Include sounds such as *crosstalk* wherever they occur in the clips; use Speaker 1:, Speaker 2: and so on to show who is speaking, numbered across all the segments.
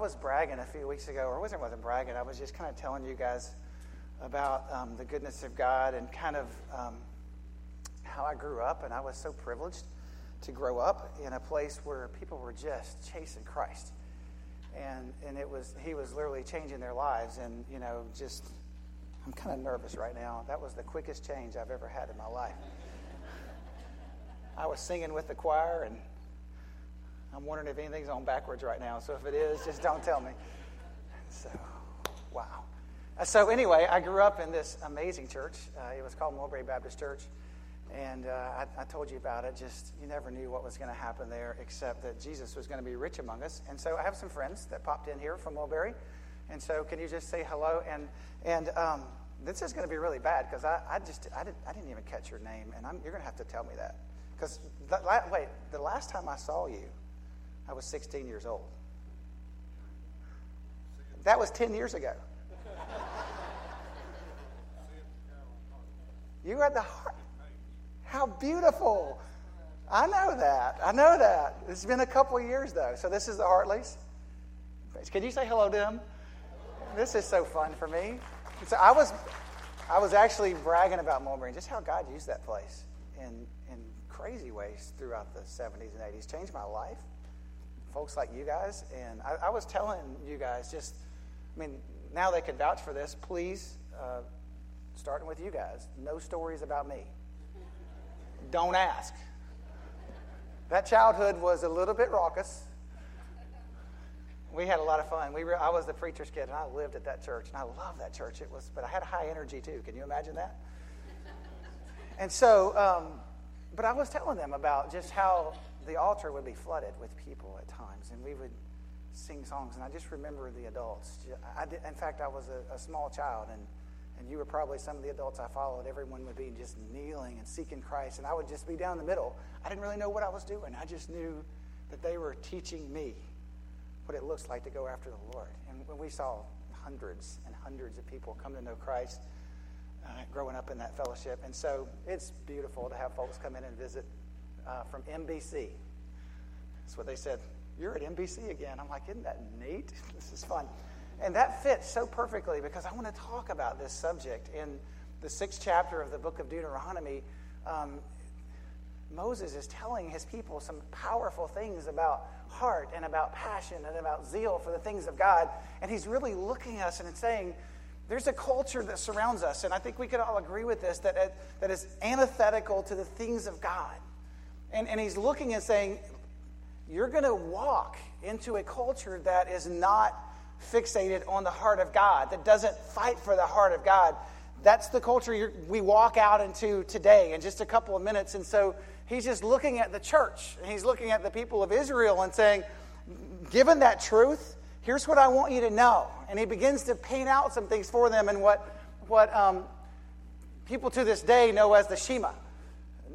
Speaker 1: was bragging a few weeks ago, or wasn't, wasn't bragging. I was just kind of telling you guys about um, the goodness of God and kind of um, how I grew up. And I was so privileged to grow up in a place where people were just chasing Christ. And, and it was, he was literally changing their lives. And, you know, just, I'm kind of nervous right now. That was the quickest change I've ever had in my life. I was singing with the choir, and I'm wondering if anything's on backwards right now. So if it is, just don't tell me. So, wow. Uh, so, anyway, I grew up in this amazing church. Uh, it was called Mulberry Baptist Church. And uh, I, I, told you about it. Just you never knew what was going to happen there, except that Jesus was going to be rich among us. And so I have some friends that popped in here from Mulberry. And so can you just say hello? And and um, this is going to be really bad because I, I just I didn't I didn't even catch your name, and I'm, you're going to have to tell me that because wait, the last time I saw you, I was 16 years old. That was 10 years ago. You at the heart. How beautiful. I know that. I know that. It's been a couple years, though. So this is the Hartleys. Can you say hello to them? This is so fun for me. So I was, I was actually bragging about Mulberry just how God used that place in, in crazy ways throughout the 70s and 80s. Changed my life. Folks like you guys. And I, I was telling you guys just, I mean, now they can vouch for this. Please, uh, starting with you guys, no stories about me. Don't ask. That childhood was a little bit raucous. We had a lot of fun. We I was the preacher's kid, and I lived at that church, and I loved that church. It was, but I had high energy too. Can you imagine that? And so, um, but I was telling them about just how the altar would be flooded with people at times, and we would sing songs. And I just remember the adults. I did, in fact, I was a, a small child, and and you were probably some of the adults I followed, everyone would be just kneeling and seeking Christ, and I would just be down the middle. I didn't really know what I was doing. I just knew that they were teaching me what it looks like to go after the Lord. And when we saw hundreds and hundreds of people come to know Christ uh, growing up in that fellowship. And so it's beautiful to have folks come in and visit uh, from NBC. That's what they said. You're at NBC again. I'm like, isn't that neat? *laughs* This is fun. And that fits so perfectly because I want to talk about this subject. In the sixth chapter of the book of Deuteronomy, um, Moses is telling his people some powerful things about heart and about passion and about zeal for the things of God. And he's really looking at us and saying, there's a culture that surrounds us, and I think we could all agree with this, that, that is antithetical to the things of God. And, and he's looking and saying, You're going to walk into a culture that is not fixated on the heart of God, that doesn't fight for the heart of God. That's the culture we walk out into today in just a couple of minutes. And so he's just looking at the church. And he's looking at the people of Israel and saying, given that truth, here's what I want you to know. And he begins to paint out some things for them and what, what um, people to this day know as the Shema.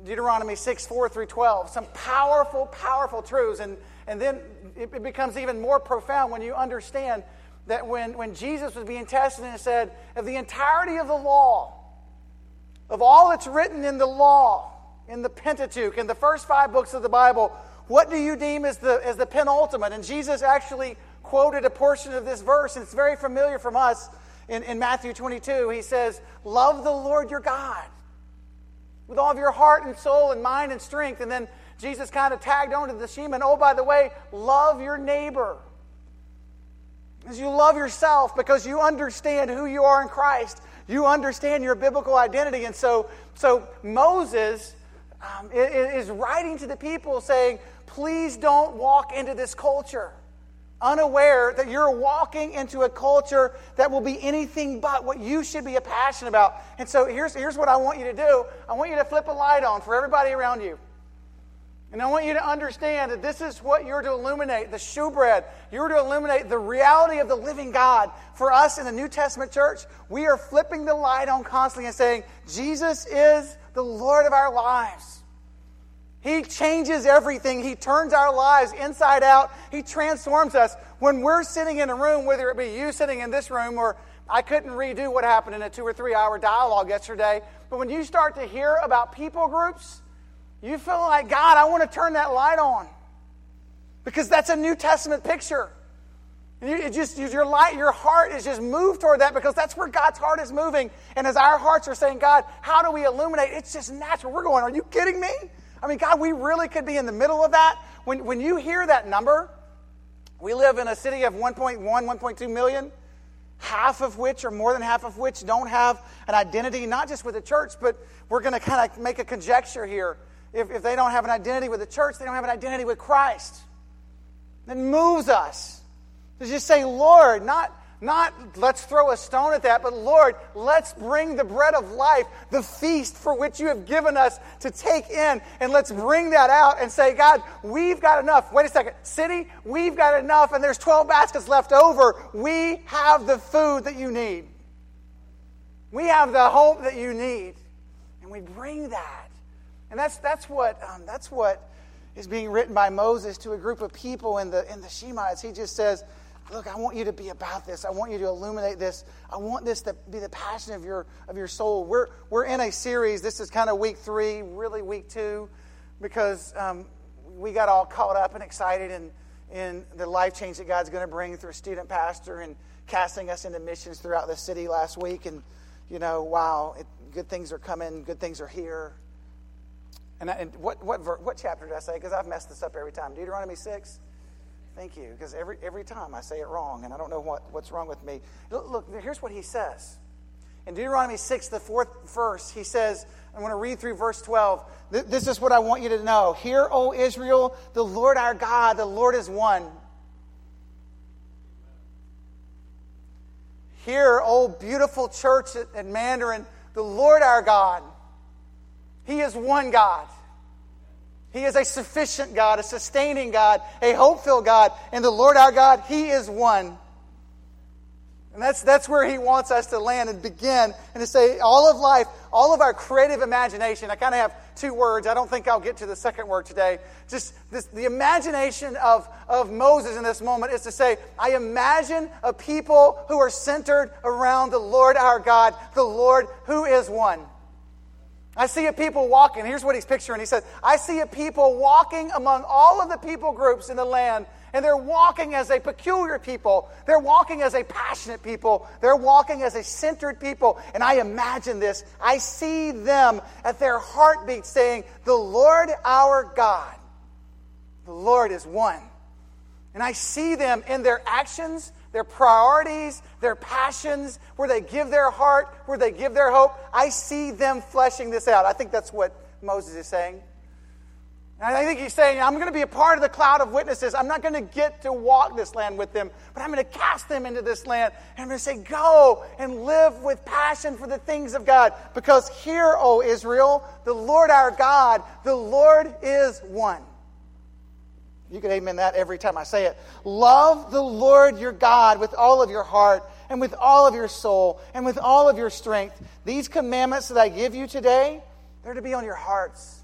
Speaker 1: Deuteronomy 6, 4 through 12. Some powerful, powerful truths. And, and then it becomes even more profound when you understand that when, when Jesus was being tested and said, of the entirety of the law, of all that's written in the law, in the Pentateuch, in the first five books of the Bible, what do you deem as the, as the penultimate? And Jesus actually quoted a portion of this verse, and it's very familiar from us in, in Matthew 22. He says, Love the Lord your God with all of your heart and soul and mind and strength. And then Jesus kind of tagged on to the Shema, and oh, by the way, love your neighbor. As you love yourself because you understand who you are in Christ, you understand your biblical identity. And so, so Moses um, is writing to the people saying, please don't walk into this culture unaware that you're walking into a culture that will be anything but what you should be a passionate about. And so here's, here's what I want you to do I want you to flip a light on for everybody around you. And I want you to understand that this is what you're to illuminate the shewbread. You're to illuminate the reality of the living God. For us in the New Testament church, we are flipping the light on constantly and saying, Jesus is the Lord of our lives. He changes everything. He turns our lives inside out. He transforms us. When we're sitting in a room, whether it be you sitting in this room or I couldn't redo what happened in a two or three hour dialogue yesterday, but when you start to hear about people groups, you feel like, God, I want to turn that light on. Because that's a New Testament picture. You, just your light, your heart is just moved toward that because that's where God's heart is moving. And as our hearts are saying, God, how do we illuminate? It's just natural. We're going, Are you kidding me? I mean, God, we really could be in the middle of that. When, when you hear that number, we live in a city of 1.1, 1.2 million, half of which, or more than half of which, don't have an identity, not just with the church, but we're going to kind of make a conjecture here. If, if they don't have an identity with the church, they don't have an identity with Christ. That moves us to just say, Lord, not not let's throw a stone at that, but Lord, let's bring the bread of life, the feast for which you have given us to take in, and let's bring that out and say, God, we've got enough. Wait a second. City, we've got enough, and there's 12 baskets left over. We have the food that you need. We have the hope that you need. And we bring that. And that's, that's, what, um, that's what is being written by Moses to a group of people in the, in the Shemites. He just says, Look, I want you to be about this. I want you to illuminate this. I want this to be the passion of your, of your soul. We're, we're in a series. This is kind of week three, really week two, because um, we got all caught up and excited in, in the life change that God's going to bring through a student pastor and casting us into missions throughout the city last week. And, you know, wow, it, good things are coming, good things are here. And, I, and what, what, what chapter did I say? Because I've messed this up every time. Deuteronomy 6? Thank you, because every, every time I say it wrong, and I don't know what, what's wrong with me. Look, look, here's what he says. In Deuteronomy 6, the fourth verse, he says, I'm going to read through verse 12. This is what I want you to know. Hear, O Israel, the Lord our God, the Lord is one. Hear, O beautiful church at Mandarin, the Lord our God. He is one God. He is a sufficient God, a sustaining God, a hope filled God. And the Lord our God, He is one. And that's, that's where He wants us to land and begin and to say, all of life, all of our creative imagination. I kind of have two words. I don't think I'll get to the second word today. Just this, the imagination of, of Moses in this moment is to say, I imagine a people who are centered around the Lord our God, the Lord who is one. I see a people walking. Here's what he's picturing. He says, I see a people walking among all of the people groups in the land, and they're walking as a peculiar people. They're walking as a passionate people. They're walking as a centered people. And I imagine this. I see them at their heartbeat saying, The Lord our God, the Lord is one. And I see them in their actions their priorities, their passions, where they give their heart, where they give their hope. I see them fleshing this out. I think that's what Moses is saying. And I think he's saying, I'm going to be a part of the cloud of witnesses. I'm not going to get to walk this land with them, but I'm going to cast them into this land. And I'm going to say, Go and live with passion for the things of God. Because here, O Israel, the Lord our God, the Lord is one. You can amen that every time I say it. Love the Lord your God with all of your heart and with all of your soul and with all of your strength. These commandments that I give you today, they're to be on your hearts.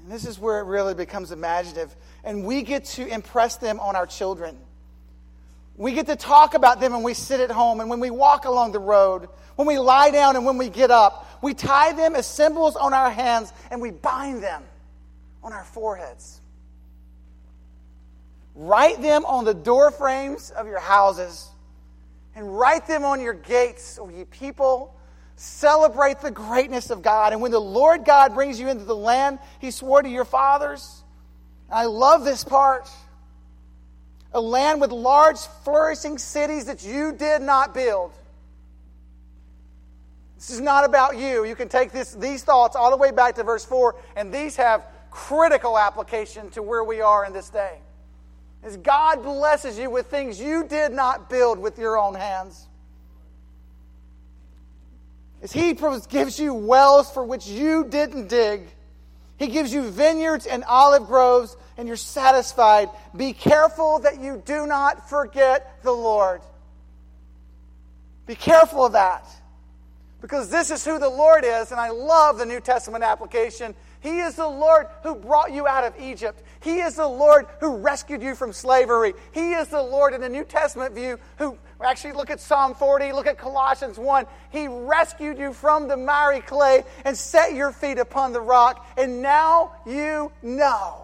Speaker 1: And this is where it really becomes imaginative. And we get to impress them on our children. We get to talk about them when we sit at home and when we walk along the road, when we lie down and when we get up. We tie them as symbols on our hands and we bind them on our foreheads. Write them on the door frames of your houses and write them on your gates, O ye people. Celebrate the greatness of God. And when the Lord God brings you into the land he swore to your fathers, I love this part a land with large, flourishing cities that you did not build. This is not about you. You can take this, these thoughts all the way back to verse 4, and these have critical application to where we are in this day as God blesses you with things you did not build with your own hands. As He gives you wells for which you didn't dig. He gives you vineyards and olive groves, and you're satisfied. Be careful that you do not forget the Lord. Be careful of that. Because this is who the Lord is, and I love the New Testament application. He is the Lord who brought you out of Egypt. He is the Lord who rescued you from slavery. He is the Lord in the New Testament view who, actually, look at Psalm 40, look at Colossians 1. He rescued you from the miry clay and set your feet upon the rock, and now you know.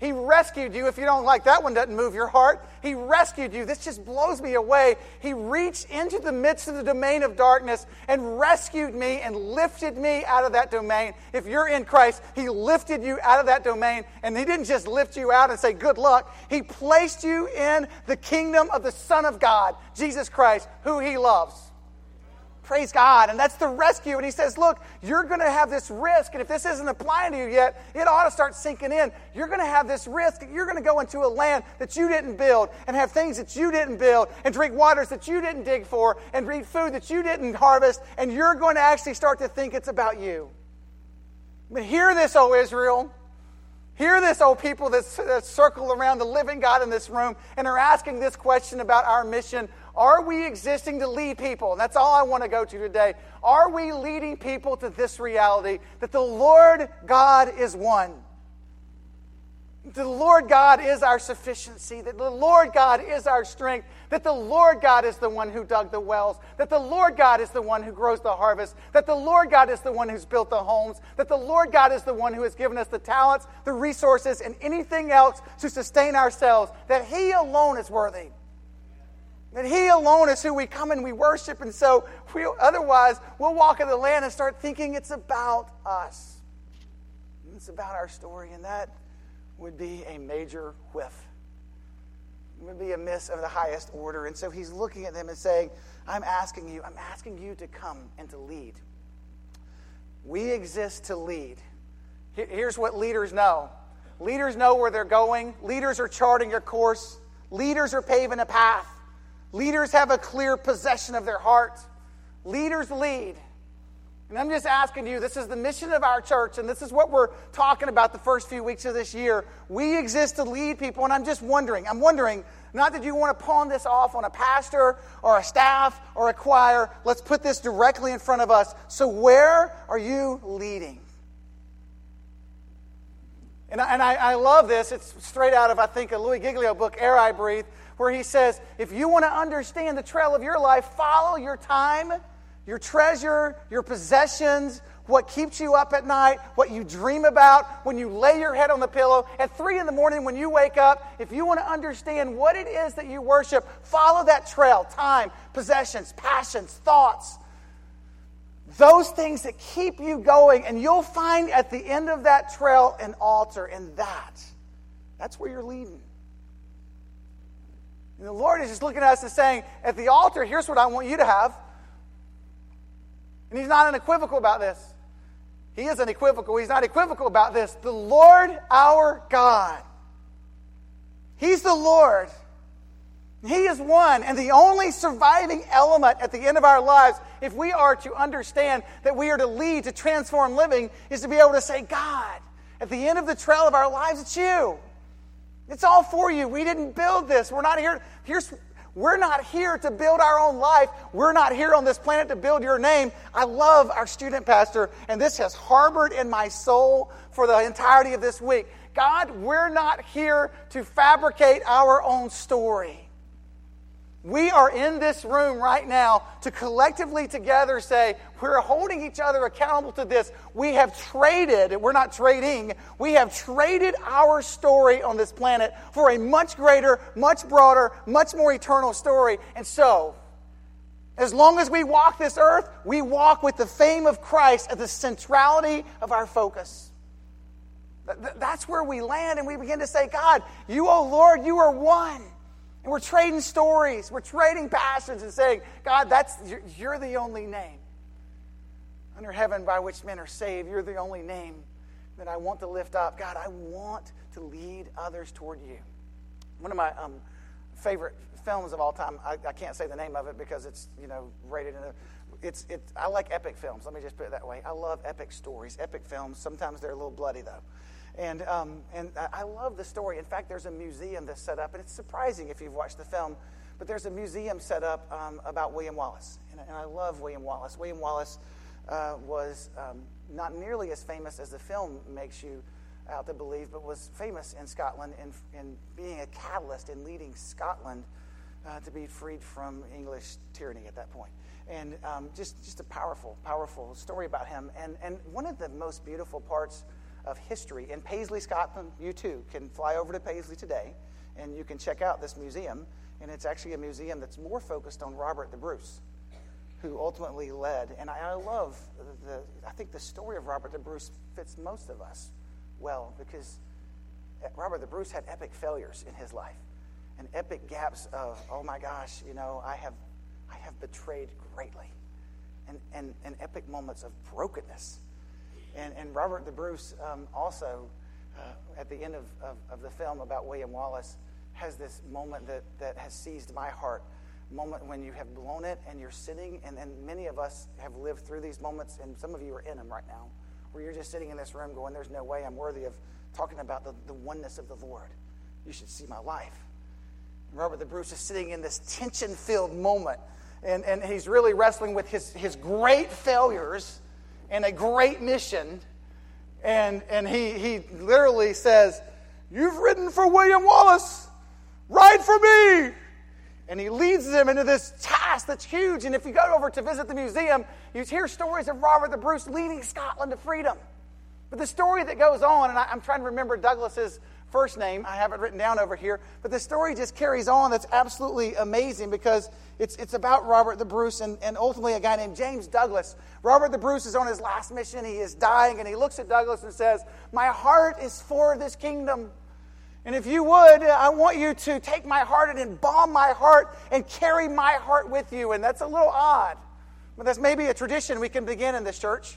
Speaker 1: He rescued you. If you don't like that one, doesn't move your heart. He rescued you. This just blows me away. He reached into the midst of the domain of darkness and rescued me and lifted me out of that domain. If you're in Christ, He lifted you out of that domain. And He didn't just lift you out and say, good luck. He placed you in the kingdom of the Son of God, Jesus Christ, who He loves. Praise God. And that's the rescue. And he says, Look, you're going to have this risk. And if this isn't applying to you yet, it ought to start sinking in. You're going to have this risk. You're going to go into a land that you didn't build and have things that you didn't build and drink waters that you didn't dig for and eat food that you didn't harvest. And you're going to actually start to think it's about you. But hear this, O Israel. Hear this, oh people that, that circle around the living God in this room and are asking this question about our mission. Are we existing to lead people? And that's all I want to go to today. Are we leading people to this reality that the Lord God is one? the Lord God is our sufficiency, that the Lord God is our strength, that the Lord God is the one who dug the wells, that the Lord God is the one who grows the harvest, that the Lord God is the one who's built the homes, that the Lord God is the one who has given us the talents, the resources, and anything else to sustain ourselves, that He alone is worthy. That He alone is who we come and we worship, and so we, otherwise we'll walk in the land and start thinking it's about us. It's about our story, and that would be a major whiff. It would be a miss of the highest order. And so he's looking at them and saying, I'm asking you, I'm asking you to come and to lead. We exist to lead. Here's what leaders know leaders know where they're going, leaders are charting your course, leaders are paving a path, leaders have a clear possession of their heart, leaders lead. And I'm just asking you, this is the mission of our church, and this is what we're talking about the first few weeks of this year. We exist to lead people, and I'm just wondering, I'm wondering, not that you want to pawn this off on a pastor or a staff or a choir. Let's put this directly in front of us. So, where are you leading? And I, and I, I love this. It's straight out of, I think, a Louis Giglio book, Air I Breathe, where he says, if you want to understand the trail of your life, follow your time your treasure, your possessions, what keeps you up at night, what you dream about when you lay your head on the pillow. At three in the morning when you wake up, if you want to understand what it is that you worship, follow that trail time, possessions, passions, thoughts. Those things that keep you going, and you'll find at the end of that trail an altar, and that, that's where you're leading. And the Lord is just looking at us and saying, At the altar, here's what I want you to have. And he's not unequivocal about this. He is unequivocal. He's not equivocal about this. The Lord our God. He's the Lord. He is one and the only surviving element at the end of our lives, if we are to understand that we are to lead to transform living, is to be able to say, God, at the end of the trail of our lives, it's you. It's all for you. We didn't build this. We're not here. Here's we're not here to build our own life. We're not here on this planet to build your name. I love our student pastor, and this has harbored in my soul for the entirety of this week. God, we're not here to fabricate our own story. We are in this room right now to collectively together say, we're holding each other accountable to this. We have traded, we're not trading, we have traded our story on this planet for a much greater, much broader, much more eternal story. And so, as long as we walk this earth, we walk with the fame of Christ as the centrality of our focus. That's where we land, and we begin to say, God, you, oh Lord, you are one. And we're trading stories, we're trading passions and saying, God, that's, you're, the only name under heaven by which men are saved. You're the only name that I want to lift up. God, I want to lead others toward you. One of my um, favorite films of all time, I, I, can't say the name of it because it's, you know, rated in a, it's, it's, I like epic films. Let me just put it that way. I love epic stories, epic films. Sometimes they're a little bloody, though. And, um, and I love the story. In fact, there's a museum that's set up, and it's surprising if you've watched the film, but there's a museum set up um, about William Wallace. And, and, I love William Wallace. William Wallace uh, was um, not nearly as famous as the film makes you out to believe, but was famous in Scotland in, in being a catalyst in leading Scotland uh, to be freed from English tyranny at that point. And um, just, just a powerful, powerful story about him. And, and one of the most beautiful parts of history in Paisley, Scotland. You too can fly over to Paisley today and you can check out this museum. And it's actually a museum that's more focused on Robert the Bruce, who ultimately led. And I, I love the, I think the story of Robert the Bruce fits most of us well because Robert the Bruce had epic failures in his life and epic gaps of, oh my gosh, you know, I have, I have betrayed greatly. And, and, and epic moments of brokenness. And, and Robert the Bruce um, also, uh, at the end of, of, of the film about William Wallace, has this moment that, that has seized my heart moment when you have blown it and you're sitting, and, and many of us have lived through these moments, and some of you are in them right now, where you're just sitting in this room going, There's no way I'm worthy of talking about the, the oneness of the Lord. You should see my life. Robert the Bruce is sitting in this tension filled moment, and, and he's really wrestling with his, his great failures and a great mission. And, and he, he literally says, You've ridden for William Wallace, ride for me. And he leads them into this task that's huge. And if you go over to visit the museum, you hear stories of Robert the Bruce leading Scotland to freedom. But the story that goes on, and I, am trying to remember Douglas's first name, I have it written down over here, but the story just carries on that's absolutely amazing because it's, it's about Robert the Bruce and, and ultimately a guy named James Douglas. Robert the Bruce is on his last mission, he is dying, and he looks at Douglas and says, My heart is for this kingdom. And if you would, I want you to take my heart and embalm my heart and carry my heart with you. And that's a little odd, but that's maybe a tradition we can begin in this church.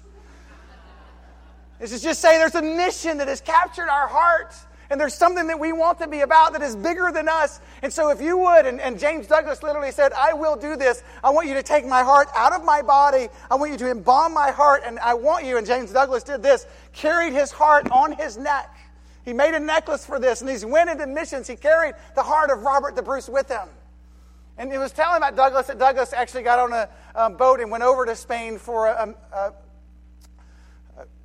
Speaker 1: This is just say there's a mission that has captured our hearts. And there's something that we want to be about that is bigger than us. And so, if you would, and, and, James Douglas literally said, I will do this. I want you to take my heart out of my body. I want you to embalm my heart. And I want you, and James Douglas did this, carried his heart on his neck. He made a necklace for this. And he went into missions. He carried the heart of Robert the Bruce with him. And he was telling about Douglas that Douglas actually got on a, a boat and went over to Spain for a, a,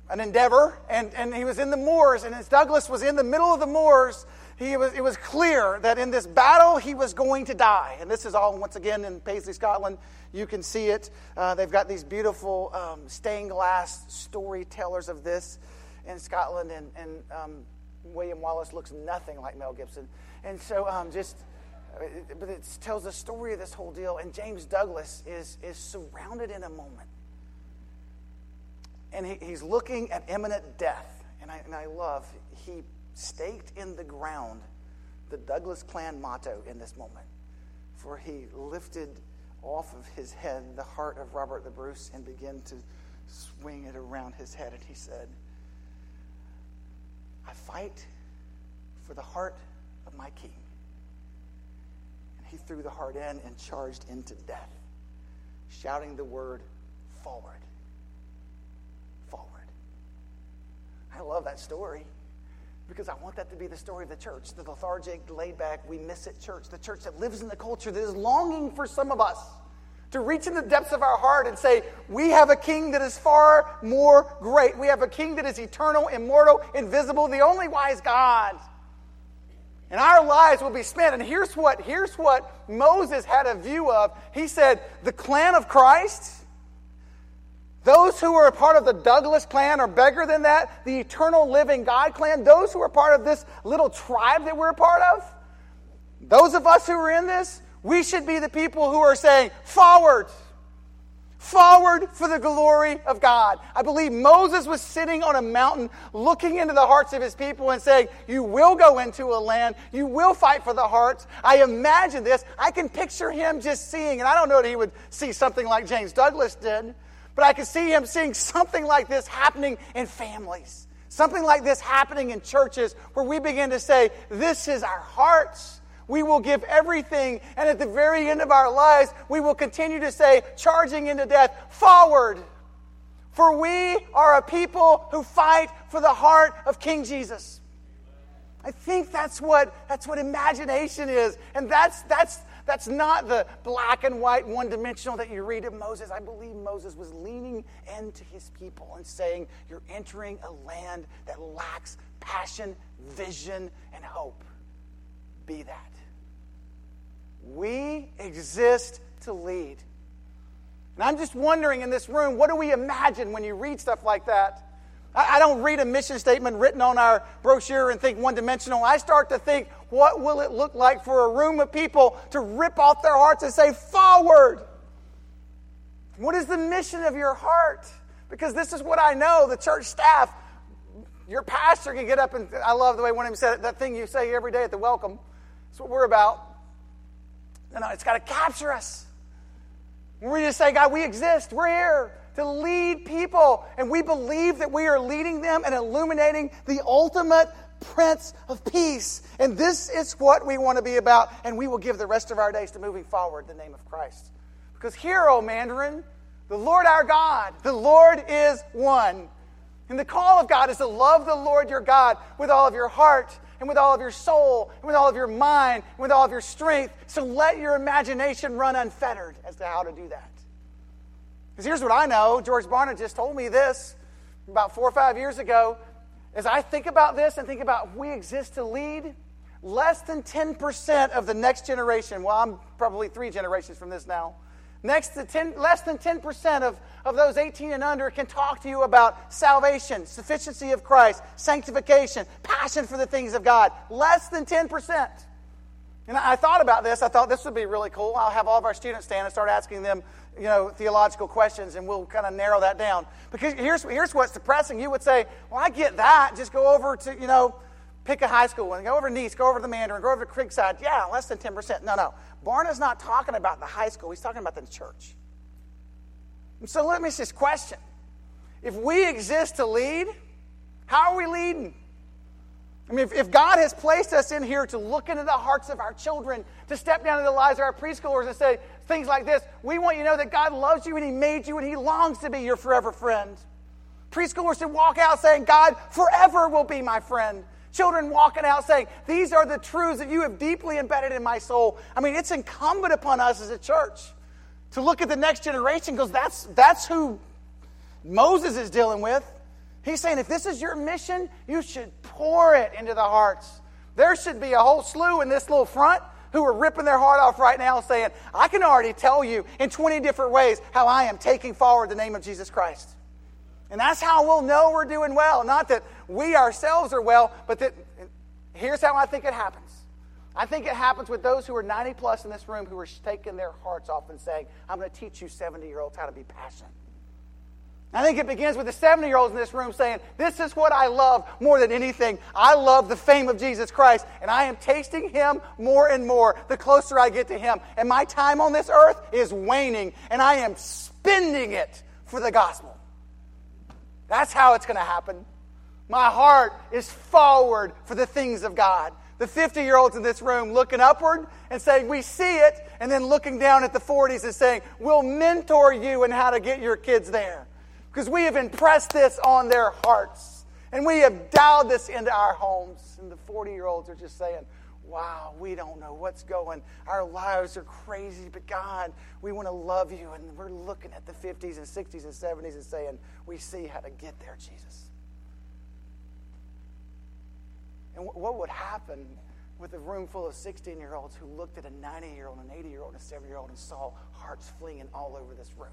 Speaker 1: an endeavor, and, and he was in the moors, and as Douglas was in the middle of the moors, he was, it was clear that in this battle he was going to die. And this is all, once again, in Paisley, Scotland. You can see it. Uh, they've got these beautiful um, stained glass storytellers of this in Scotland, and, and um, William Wallace looks nothing like Mel Gibson. And so, um, just, uh, but it tells the story of this whole deal. And James Douglas is, is surrounded in a moment and he, he's looking at imminent death. And I, and I love, he staked in the ground the Douglas Clan motto in this moment. For he lifted off of his head the heart of Robert the Bruce and began to swing it around his head. And he said, I fight for the heart of my king. And he threw the heart in and charged into death, shouting the word forward. I love that story because I want that to be the story of the church the lethargic, laid back, we miss it church, the church that lives in the culture that is longing for some of us to reach in the depths of our heart and say, We have a king that is far more great. We have a king that is eternal, immortal, invisible, the only wise God. And our lives will be spent. And here's what, here's what Moses had a view of. He said, The clan of Christ those who are a part of the Douglas clan are bigger than that, the eternal living God clan, those who are part of this little tribe that we're a part of, those of us who are in this, we should be the people who are saying, forward, forward for the glory of God. I believe Moses was sitting on a mountain looking into the hearts of his people and saying, You will go into a land, you will fight for the hearts. I imagine this. I can picture him just seeing, and I don't know that he would see something like James Douglas did. But I can see him seeing something like this happening in families, something like this happening in churches where we begin to say, This is our hearts. We will give everything. And at the very end of our lives, we will continue to say, charging into death, forward. For we are a people who fight for the heart of King Jesus. I think that's what, that's what imagination is. And that's, that's, that's not the black and white, one dimensional that you read of Moses. I believe Moses was leaning into his people and saying, You're entering a land that lacks passion, vision, and hope. Be that. We exist to lead. And I'm just wondering in this room, what do we imagine when you read stuff like that? I, I don't read a mission statement written on our brochure and think one dimensional. I start to think, what will it look like for a room of people to rip off their hearts and say, forward? What is the mission of your heart? Because this is what I know the church staff, your pastor can get up and I love the way one of them said it, that thing you say every day at the welcome. That's what we're about. No, no, it's got to capture us. We just say, God, we exist. We're here to lead people. And we believe that we are leading them and illuminating the ultimate Prince of Peace. And this is what we want to be about. And we will give the rest of our days to moving forward in the name of Christ. Because here, O Mandarin, the Lord our God, the Lord is one. And the call of God is to love the Lord your God with all of your heart and with all of your soul and with all of your mind and with all of your strength. So let your imagination run unfettered as to how to do that. Because here's what I know George Barna just told me this about four or five years ago. As I think about this and think about we exist to lead, less than 10% of the next generation, well, I'm probably three generations from this now, next to 10, less than 10% of, of those 18 and under can talk to you about salvation, sufficiency of Christ, sanctification, passion for the things of God. Less than 10%. And I thought about this. I thought this would be really cool. I'll have all of our students stand and start asking them you know, theological questions, and we'll kind of narrow that down. Because here's, here's what's depressing. You would say, well, I get that. Just go over to, you know, pick a high school and go over to Nease, go over to the Mandarin, go over to Creekside. Yeah, less than 10%. No, no. Barna's not talking about the high school. He's talking about the church. And so let me just question. If we exist to lead, how are we leading? I mean, if, if, God has placed us in here to look into the hearts of our children, to step down into the lives of our preschoolers and say things like this, we want you to know that God loves you and He made you and He longs to be your forever friend. Preschoolers should walk out saying, God forever will be my friend. Children walking out saying, These are the truths that you have deeply embedded in my soul. I mean, it's incumbent upon us as a church to look at the next generation because that's, that's who Moses is dealing with. He's saying if this is your mission, you should pour it into the hearts. There should be a whole slew in this little front who are ripping their heart off right now saying, I can already tell you in 20 different ways how I am taking forward the name of Jesus Christ. And that's how we'll know we're doing well. Not that we ourselves are well, but that here's how I think it happens. I think it happens with those who are 90 plus in this room who are taking their hearts off and saying, I'm going to teach you 70 year olds how to be passionate. I think it begins with the 70 year olds in this room saying, This is what I love more than anything. I love the fame of Jesus Christ, and I am tasting Him more and more the closer I get to Him. And my time on this earth is waning, and I am spending it for the gospel. That's how it's going to happen. My heart is forward for the things of God. The 50 year olds in this room looking upward and saying, We see it, and then looking down at the 40s and saying, We'll mentor you in how to get your kids there because we have impressed this on their hearts and we have dialed this into our homes. And the 40 year olds are just saying, Wow, we don't know what's going. Our lives are crazy, but God, we want to love you. And we're looking at the 50s and 60s and 70s and saying, We see how to get there, Jesus. And what would happen with a room full of 16 year olds who looked at a 90 year old, an 80 year old, and a 70 year old and saw hearts flinging all over this room?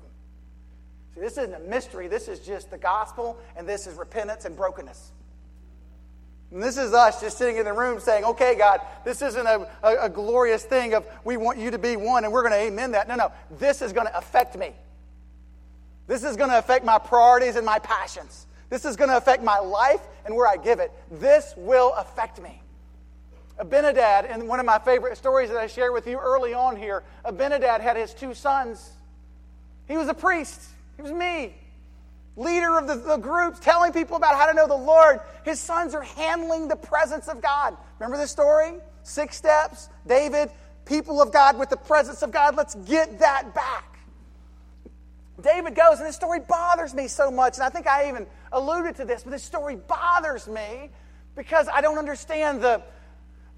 Speaker 1: See, this isn't a mystery. This is just the gospel, and this is repentance and brokenness. And this is us just sitting in the room saying, okay, God, this isn't a, a, a glorious thing of we want you to be one and we're going to amen that. No, no. This is going to affect me. This is going to affect my priorities and my passions. This is going to affect my life and where I give it. This will affect me. Abinadab, in one of my favorite stories that I shared with you early on here, Abinadab had his two sons. He was a priest. It was me, leader of the, the groups, telling people about how to know the Lord. His sons are handling the presence of God. Remember this story? Six steps, David, people of God with the presence of God. Let's get that back. David goes, and this story bothers me so much. And I think I even alluded to this, but this story bothers me because I don't understand the,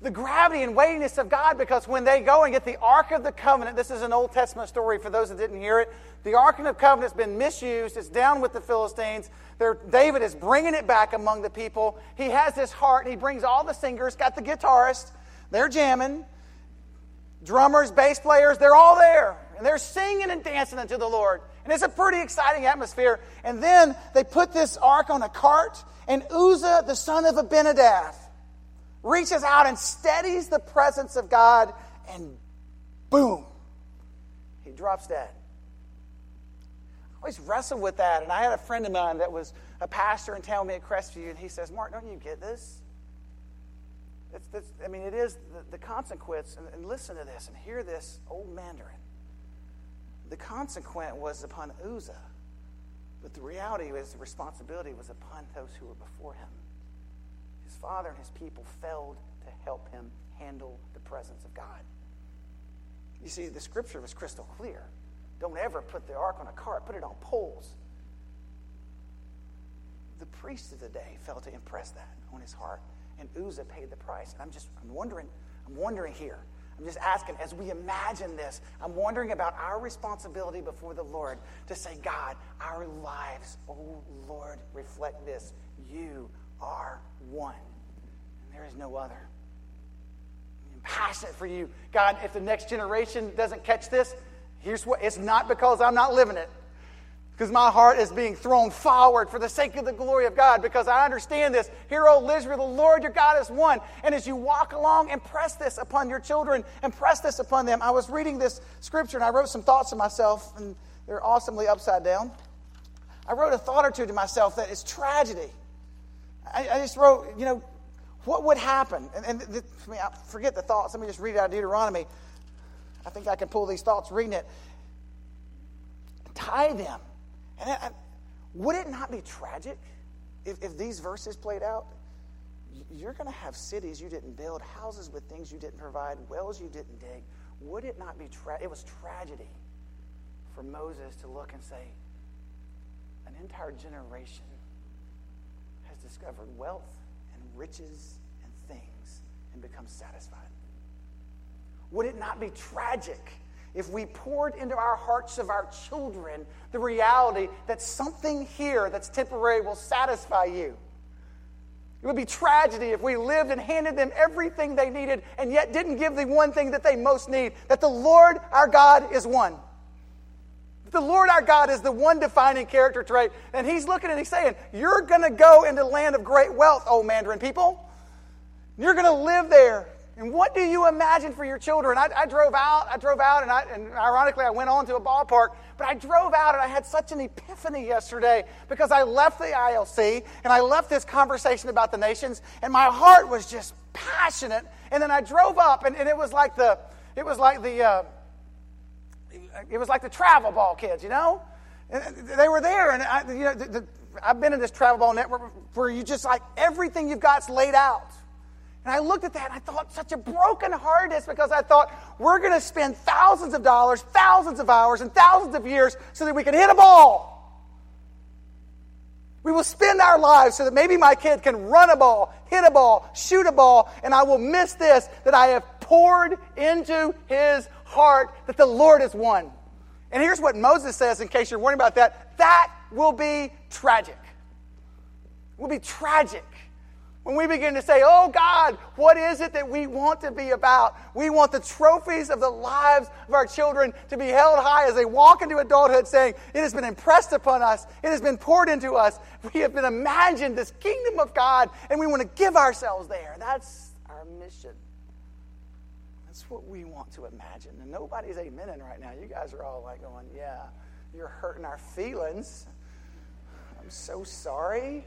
Speaker 1: the gravity and weightiness of God because when they go and get the Ark of the Covenant, this is an Old Testament story for those that didn't hear it. The Ark of the Covenant has been misused, it's down with the Philistines. They're, David is bringing it back among the people. He has this heart, he brings all the singers, got the guitarist, they're jamming, drummers, bass players, they're all there. And they're singing and dancing unto the Lord. And it's a pretty exciting atmosphere. And then they put this ark on a cart, and Uzzah, the son of Abinadab, reaches out and steadies the presence of God, and boom, he drops dead. I always wrestled with that. And I had a friend of mine that was a pastor in town with me at Crestview, and he says, Mark, don't you get this? It's, it's, I mean, it is the, the consequence, and, and listen to this and hear this, old Mandarin. The consequence was upon Uzzah, but the reality was the responsibility was upon those who were before him. Father and his people failed to help him handle the presence of God. You see, the scripture was crystal clear. Don't ever put the ark on a cart, put it on poles. The priest of the day failed to impress that on his heart, and Uzzah paid the price. And I'm just, I'm wondering, I'm wondering here. I'm just asking, as we imagine this, I'm wondering about our responsibility before the Lord to say, God, our lives, oh Lord, reflect this. You are one, and there is no other. I'm passionate for you. God, if the next generation doesn't catch this, Here's what it's not because I'm not living it. Because my heart is being thrown forward for the sake of the glory of God, because I understand this. Hear, O Israel, the Lord your God is one. And as you walk along, impress this upon your children, impress this upon them. I was reading this scripture and I wrote some thoughts to myself, and they're awesomely upside down. I wrote a thought or two to myself that is tragedy. I, I just wrote, you know, what would happen? And, and the, I mean, I forget the thoughts. Let me just read it out of Deuteronomy. I think I can pull these thoughts reading it. Tie them. And I, would it not be tragic if, if these verses played out? You're going to have cities you didn't build, houses with things you didn't provide, wells you didn't dig. Would it not be tra- it was tragedy for Moses to look and say, an entire generation has discovered wealth and riches and things and become satisfied. Would it not be tragic if we poured into our hearts of our children the reality that something here that's temporary will satisfy you? It would be tragedy if we lived and handed them everything they needed and yet didn't give the one thing that they most need that the Lord our God is one. The Lord our God is the one defining character trait. And He's looking and He's saying, You're going to go into the land of great wealth, O Mandarin people. You're going to live there. And what do you imagine for your children? I, I drove out, I drove out, and, I, and ironically, I went on to a ballpark, but I drove out and I had such an epiphany yesterday because I left the ILC and I left this conversation about the nations, and my heart was just passionate. And then I drove up, and, and it was like the, it was like the, uh, Uh, it was like the travel ball kids, you know? And uh, they were there, and I, you know, the, the, I've been in this travel ball network where you just like everything you've got's laid out. And I looked at that and I thought, such a broken heartedness because I thought, we're going to spend thousands of dollars, thousands of hours, and thousands of years so that we can hit a ball. We will spend our lives so that maybe my kid can run a ball, hit a ball, shoot a ball, and I will miss this that I have poured into his heart that the Lord is one. And here's what Moses says, in case you're wondering about that that will be tragic. It will be tragic. When we begin to say, Oh God, what is it that we want to be about? We want the trophies of the lives of our children to be held high as they walk into adulthood, saying, It has been impressed upon us, it has been poured into us. We have been imagined this kingdom of God, and we want to give ourselves there. That's our mission. That's what we want to imagine. And nobody's amening right now. You guys are all like going, Yeah, you're hurting our feelings. I'm so sorry.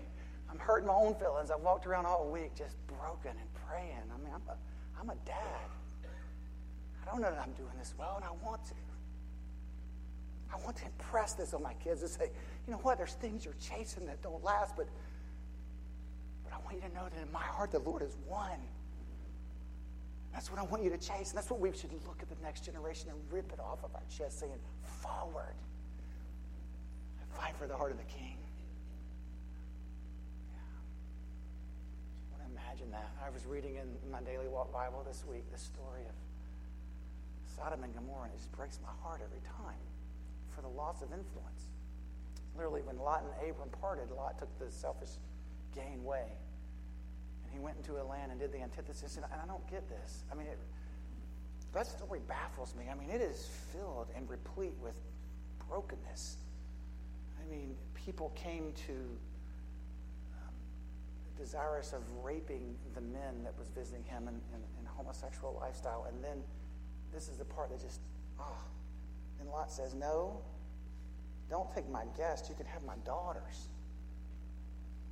Speaker 1: I'm hurting my own feelings. I've walked around all week just broken and praying. I mean, I'm a, I'm a dad. I don't know that I'm doing this well, and I want to. I want to impress this on my kids and say, you know what, there's things you're chasing that don't last, but, but I want you to know that in my heart, the Lord is one. That's what I want you to chase. And that's what we should look at the next generation and rip it off of our chest, saying, forward. Fight for the heart of the king. imagine that. I was reading in my daily walk Bible this week the story of Sodom and Gomorrah, and it just breaks my heart every time for the loss of influence. Literally, when Lot and Abram parted, Lot took the selfish gain way. He went into a land and did the antithesis. And I don't get this. I mean, it, that story baffles me. I mean, it is filled and replete with brokenness. I mean, people came to um, desirous of raping the men that was visiting him in, in, in homosexual lifestyle. And then this is the part that just, oh. And Lot says, No, don't take my guest. You can have my daughters.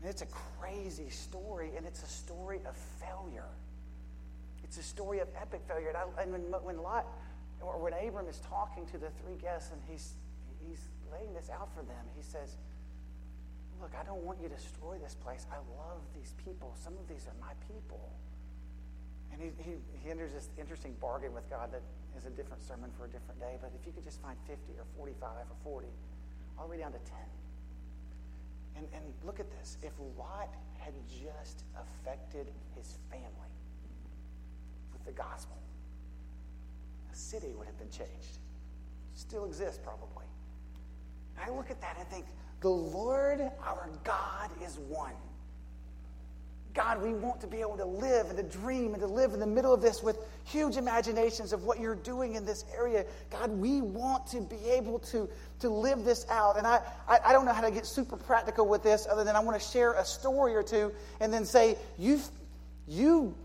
Speaker 1: And it's a crazy story, and it's a story of failure. It's a story of epic failure. And, I, and when, when Lot, or when Abram is talking to the three guests and he's, he's laying this out for them, he says, Look, I don't want you to destroy this place. I love these people. Some of these are my people. And he, he, he enters this interesting bargain with God that is a different sermon for a different day. But if you could just find 50 or 45 or 40, all the way down to 10. And, and look at this. If Lot had just affected his family with the gospel, a city would have been changed. Still exists, probably. And I look at that and think, the Lord our God is one. God, we want to be able to live and to dream and to live in the middle of this with huge imaginations of what you're doing in this area. God, we want to be able to, to live this out. And I, I, I don't know how to get super practical with this other than I want to share a story or two and then say, you you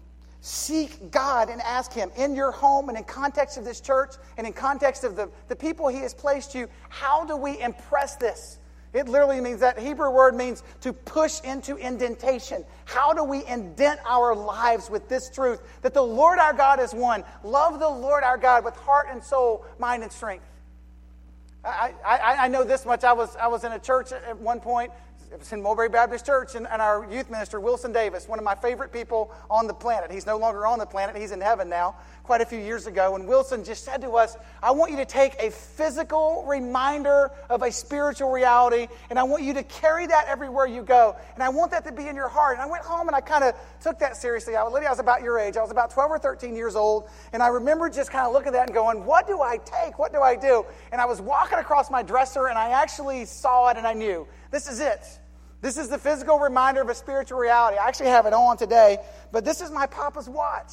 Speaker 1: seek God and ask Him in your home and in context of this church and in context of the, the people He has placed you, how do we impress this? It literally means that Hebrew word means to push into indentation. How do we indent our lives with this truth that the Lord our God is one? Love the Lord our God with heart and soul, mind and strength. I, I, I know this much. I was, I was in a church at one point it was in Mulberry Baptist Church, and, and, our youth minister, Wilson Davis, one of my favorite people on the planet. He's no longer on the planet, he's in heaven now, quite a few years ago. And Wilson just said to us, I want you to take a physical reminder of a spiritual reality, and I want you to carry that everywhere you go. And I want that to be in your heart. And I went home and I kind of took that seriously. I, Lydia, I was about your age. I was about 12 or 13 years old, and I remember just kind of looking at that and going, What do I take? What do I do? And I was walking across my dresser, and I actually saw it, and I knew this is it. This is the physical reminder of a spiritual reality. I actually have it on today, but this is my papa's watch.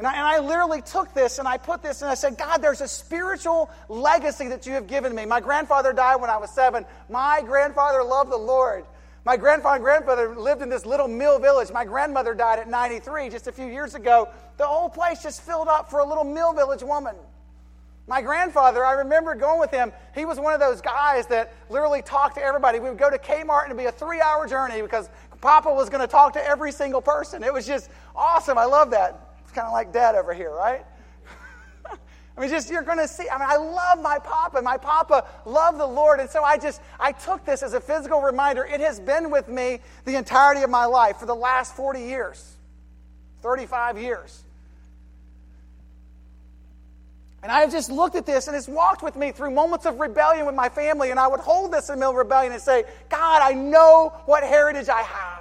Speaker 1: And I, and I, literally took this and I put this and I said, God, there's a spiritual legacy that you have given me. My grandfather died when I was seven. My grandfather loved the Lord. My grandfather and grandfather lived in this little mill village. My grandmother died at 93 just a few years ago. The whole place just filled up for a little mill village woman. My grandfather, I remember going with him. He was one of those guys that literally talked to everybody. We would go to Kmart and it'd be a three hour journey because Papa was going to talk to every single person. It was just awesome. I love that. It's kind of like dad over here, right? *laughs* I mean, just you're going to see. I mean, I love my papa. My papa loved the Lord. And so I just, I took this as a physical reminder. It has been with me the entirety of my life for the last 40 years, 35 years. And I have just looked at this and it's walked with me through moments of rebellion with my family. And I would hold this in the middle of rebellion and say, God, I know what heritage I have.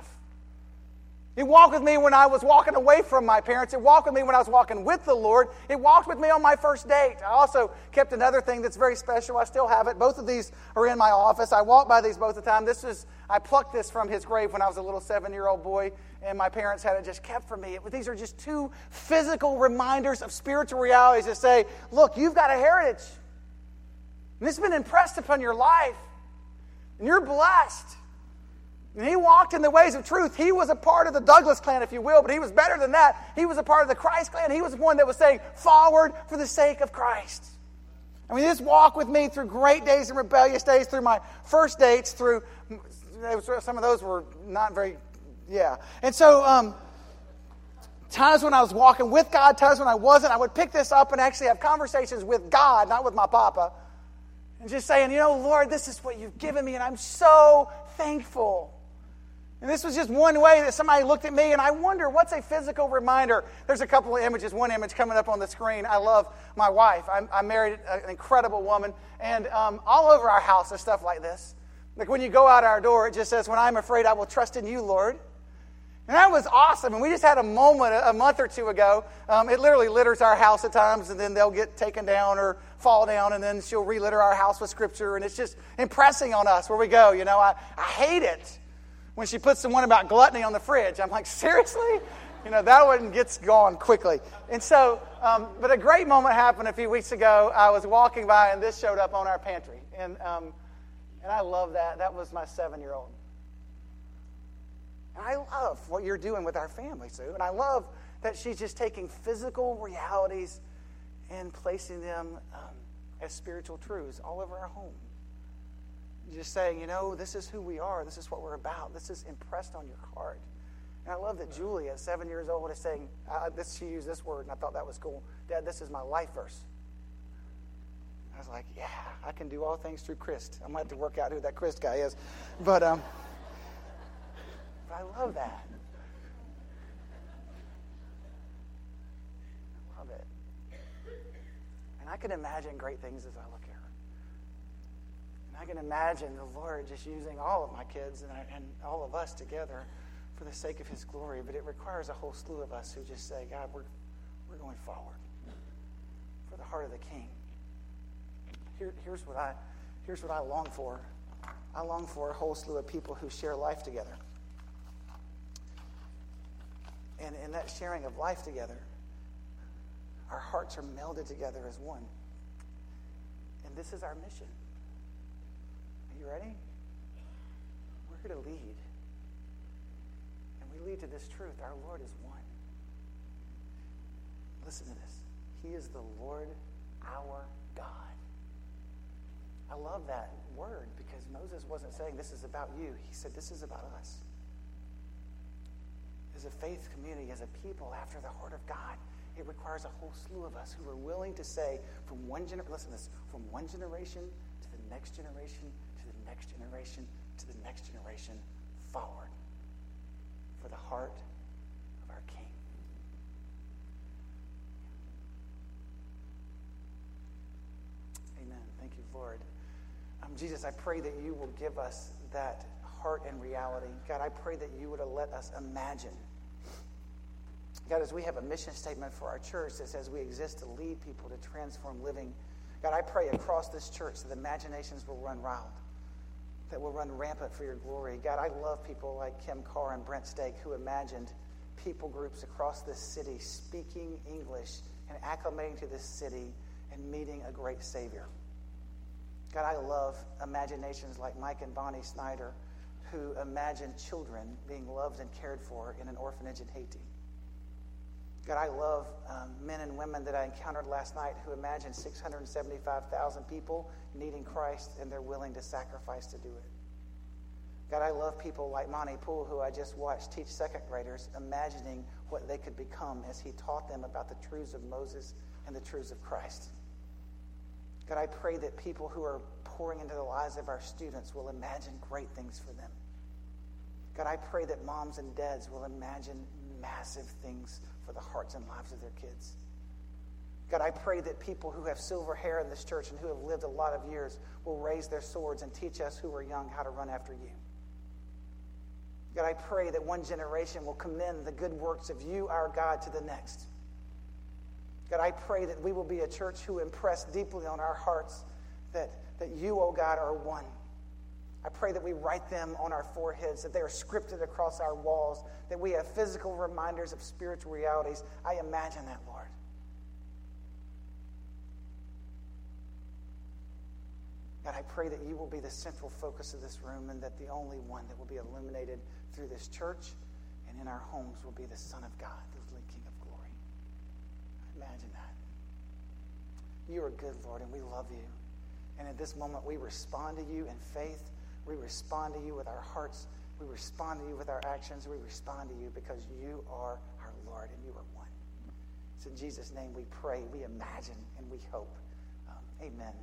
Speaker 1: It walked with me when I was walking away from my parents. It walked with me when I was walking with the Lord. It walked with me on my first date. I also kept another thing that's very special. I still have it. Both of these are in my office. I walk by these both the time. This is I plucked this from his grave when I was a little seven-year-old boy, and my parents had it just kept for me. It, these are just two physical reminders of spiritual realities that say, look, you've got a heritage. And has been impressed upon your life. And you're blessed. And he walked in the ways of truth. He was a part of the Douglas clan, if you will, but he was better than that. He was a part of the Christ clan. He was the one that was saying, forward for the sake of Christ. I mean, just walk with me through great days and rebellious days, through my first dates, through some of those were not very, yeah. And so, um, times when I was walking with God, times when I wasn't, I would pick this up and actually have conversations with God, not with my papa, and just saying, you know, Lord, this is what you've given me, and I'm so thankful. And this was just one way that somebody looked at me, and I wonder what's a physical reminder. There's a couple of images. One image coming up on the screen. I love my wife. I, I married an incredible woman, and um, all over our house is stuff like this. Like when you go out our door, it just says, When I'm afraid, I will trust in you, Lord. And that was awesome. And we just had a moment a month or two ago. Um, it literally litters our house at times, and then they'll get taken down or fall down, and then she'll relitter our house with scripture. And it's just impressing on us where we go. You know, I, I hate it when she puts the one about gluttony on the fridge. I'm like, seriously? You know, that one gets gone quickly. And so, um, but a great moment happened a few weeks ago. I was walking by and this showed up on our pantry. And, um, and I love that. That was my seven year old. And I love what you're doing with our family, Sue. And I love that she's just taking physical realities and placing them um, as spiritual truths all over our home. Just saying, you know, this is who we are. This is what we're about. This is impressed on your heart. And I love that Julie, at seven years old, is saying, uh, this, she used this word, and I thought that was cool. Dad, this is my life verse. I was like, yeah, I can do all things through Christ. I'm going to have to work out who that Christ guy is. But, um, but I love that. I love it. And I can imagine great things as I look at her. And I can imagine the Lord just using all of my kids and, and all of us together for the sake of His glory. But it requires a whole slew of us who just say, God, we're, we're going forward for the heart of the King. Here, here's, what I, here's what I long for I long for a whole slew of people who share life together. And in that sharing of life together, our hearts are melded together as one. And this is our mission. You ready? We're here to lead. And we lead to this truth our Lord is one. Listen to this He is the Lord our God. I love that word because Moses wasn't saying this is about you, he said this is about us as a faith community, as a people after the heart of God, it requires a whole slew of us who are willing to say from one generation, listen this, from one generation to the next generation, to next generation, to the next generation, forward for the heart of our King. Amen. Thank you, Lord. Um, Jesus, I pray that you will give us that heart and reality. God, I pray that you would let us imagine God, as we have a mission statement for our church that says we exist to lead people to transform living, God, I pray across this church that imaginations will run wild, that will run rampant for your glory. God, I love people like Kim Carr and Brent Stake who imagined people groups across this city speaking English and acclimating to this city and meeting a great Savior. God, I love imaginations like Mike and Bonnie Snyder who imagined children being loved and cared for in an orphanage in Haiti. God, I love um, men and women that I encountered last night who imagine 675,000 people needing Christ and they're willing to sacrifice to do it. God, I love people like Monty Poole, who I just watched teach second graders, imagining what they could become as he taught them about the truths of Moses and the truths of Christ. God, I pray that people who are pouring into the lives of our students will imagine great things for them. God, I pray that moms and dads will imagine massive things for the hearts and lives of their kids. God, I pray that people who have silver hair in this church and who have lived a lot of years will raise their swords and teach us who are young how to run after you. God, I pray that one generation will commend the good works of you, our God, to the next. God, I pray that we will be a church who impress deeply on our hearts that, that you, oh God, are one. I pray that we write them on our foreheads, that they are scripted across our walls, that we have physical reminders of spiritual realities. I imagine that, Lord. God, I pray that you will be the central focus of this room and that the only one that will be illuminated through this church and in our homes will be the Son of God, the King of glory. Imagine that. You are good, Lord, and we love you. And at this moment, we respond to you in faith we respond to you with our hearts. We respond to you with our actions. We respond to you because you are our Lord and you are one. It's in Jesus' name we pray, we imagine, and we hope. Um, amen.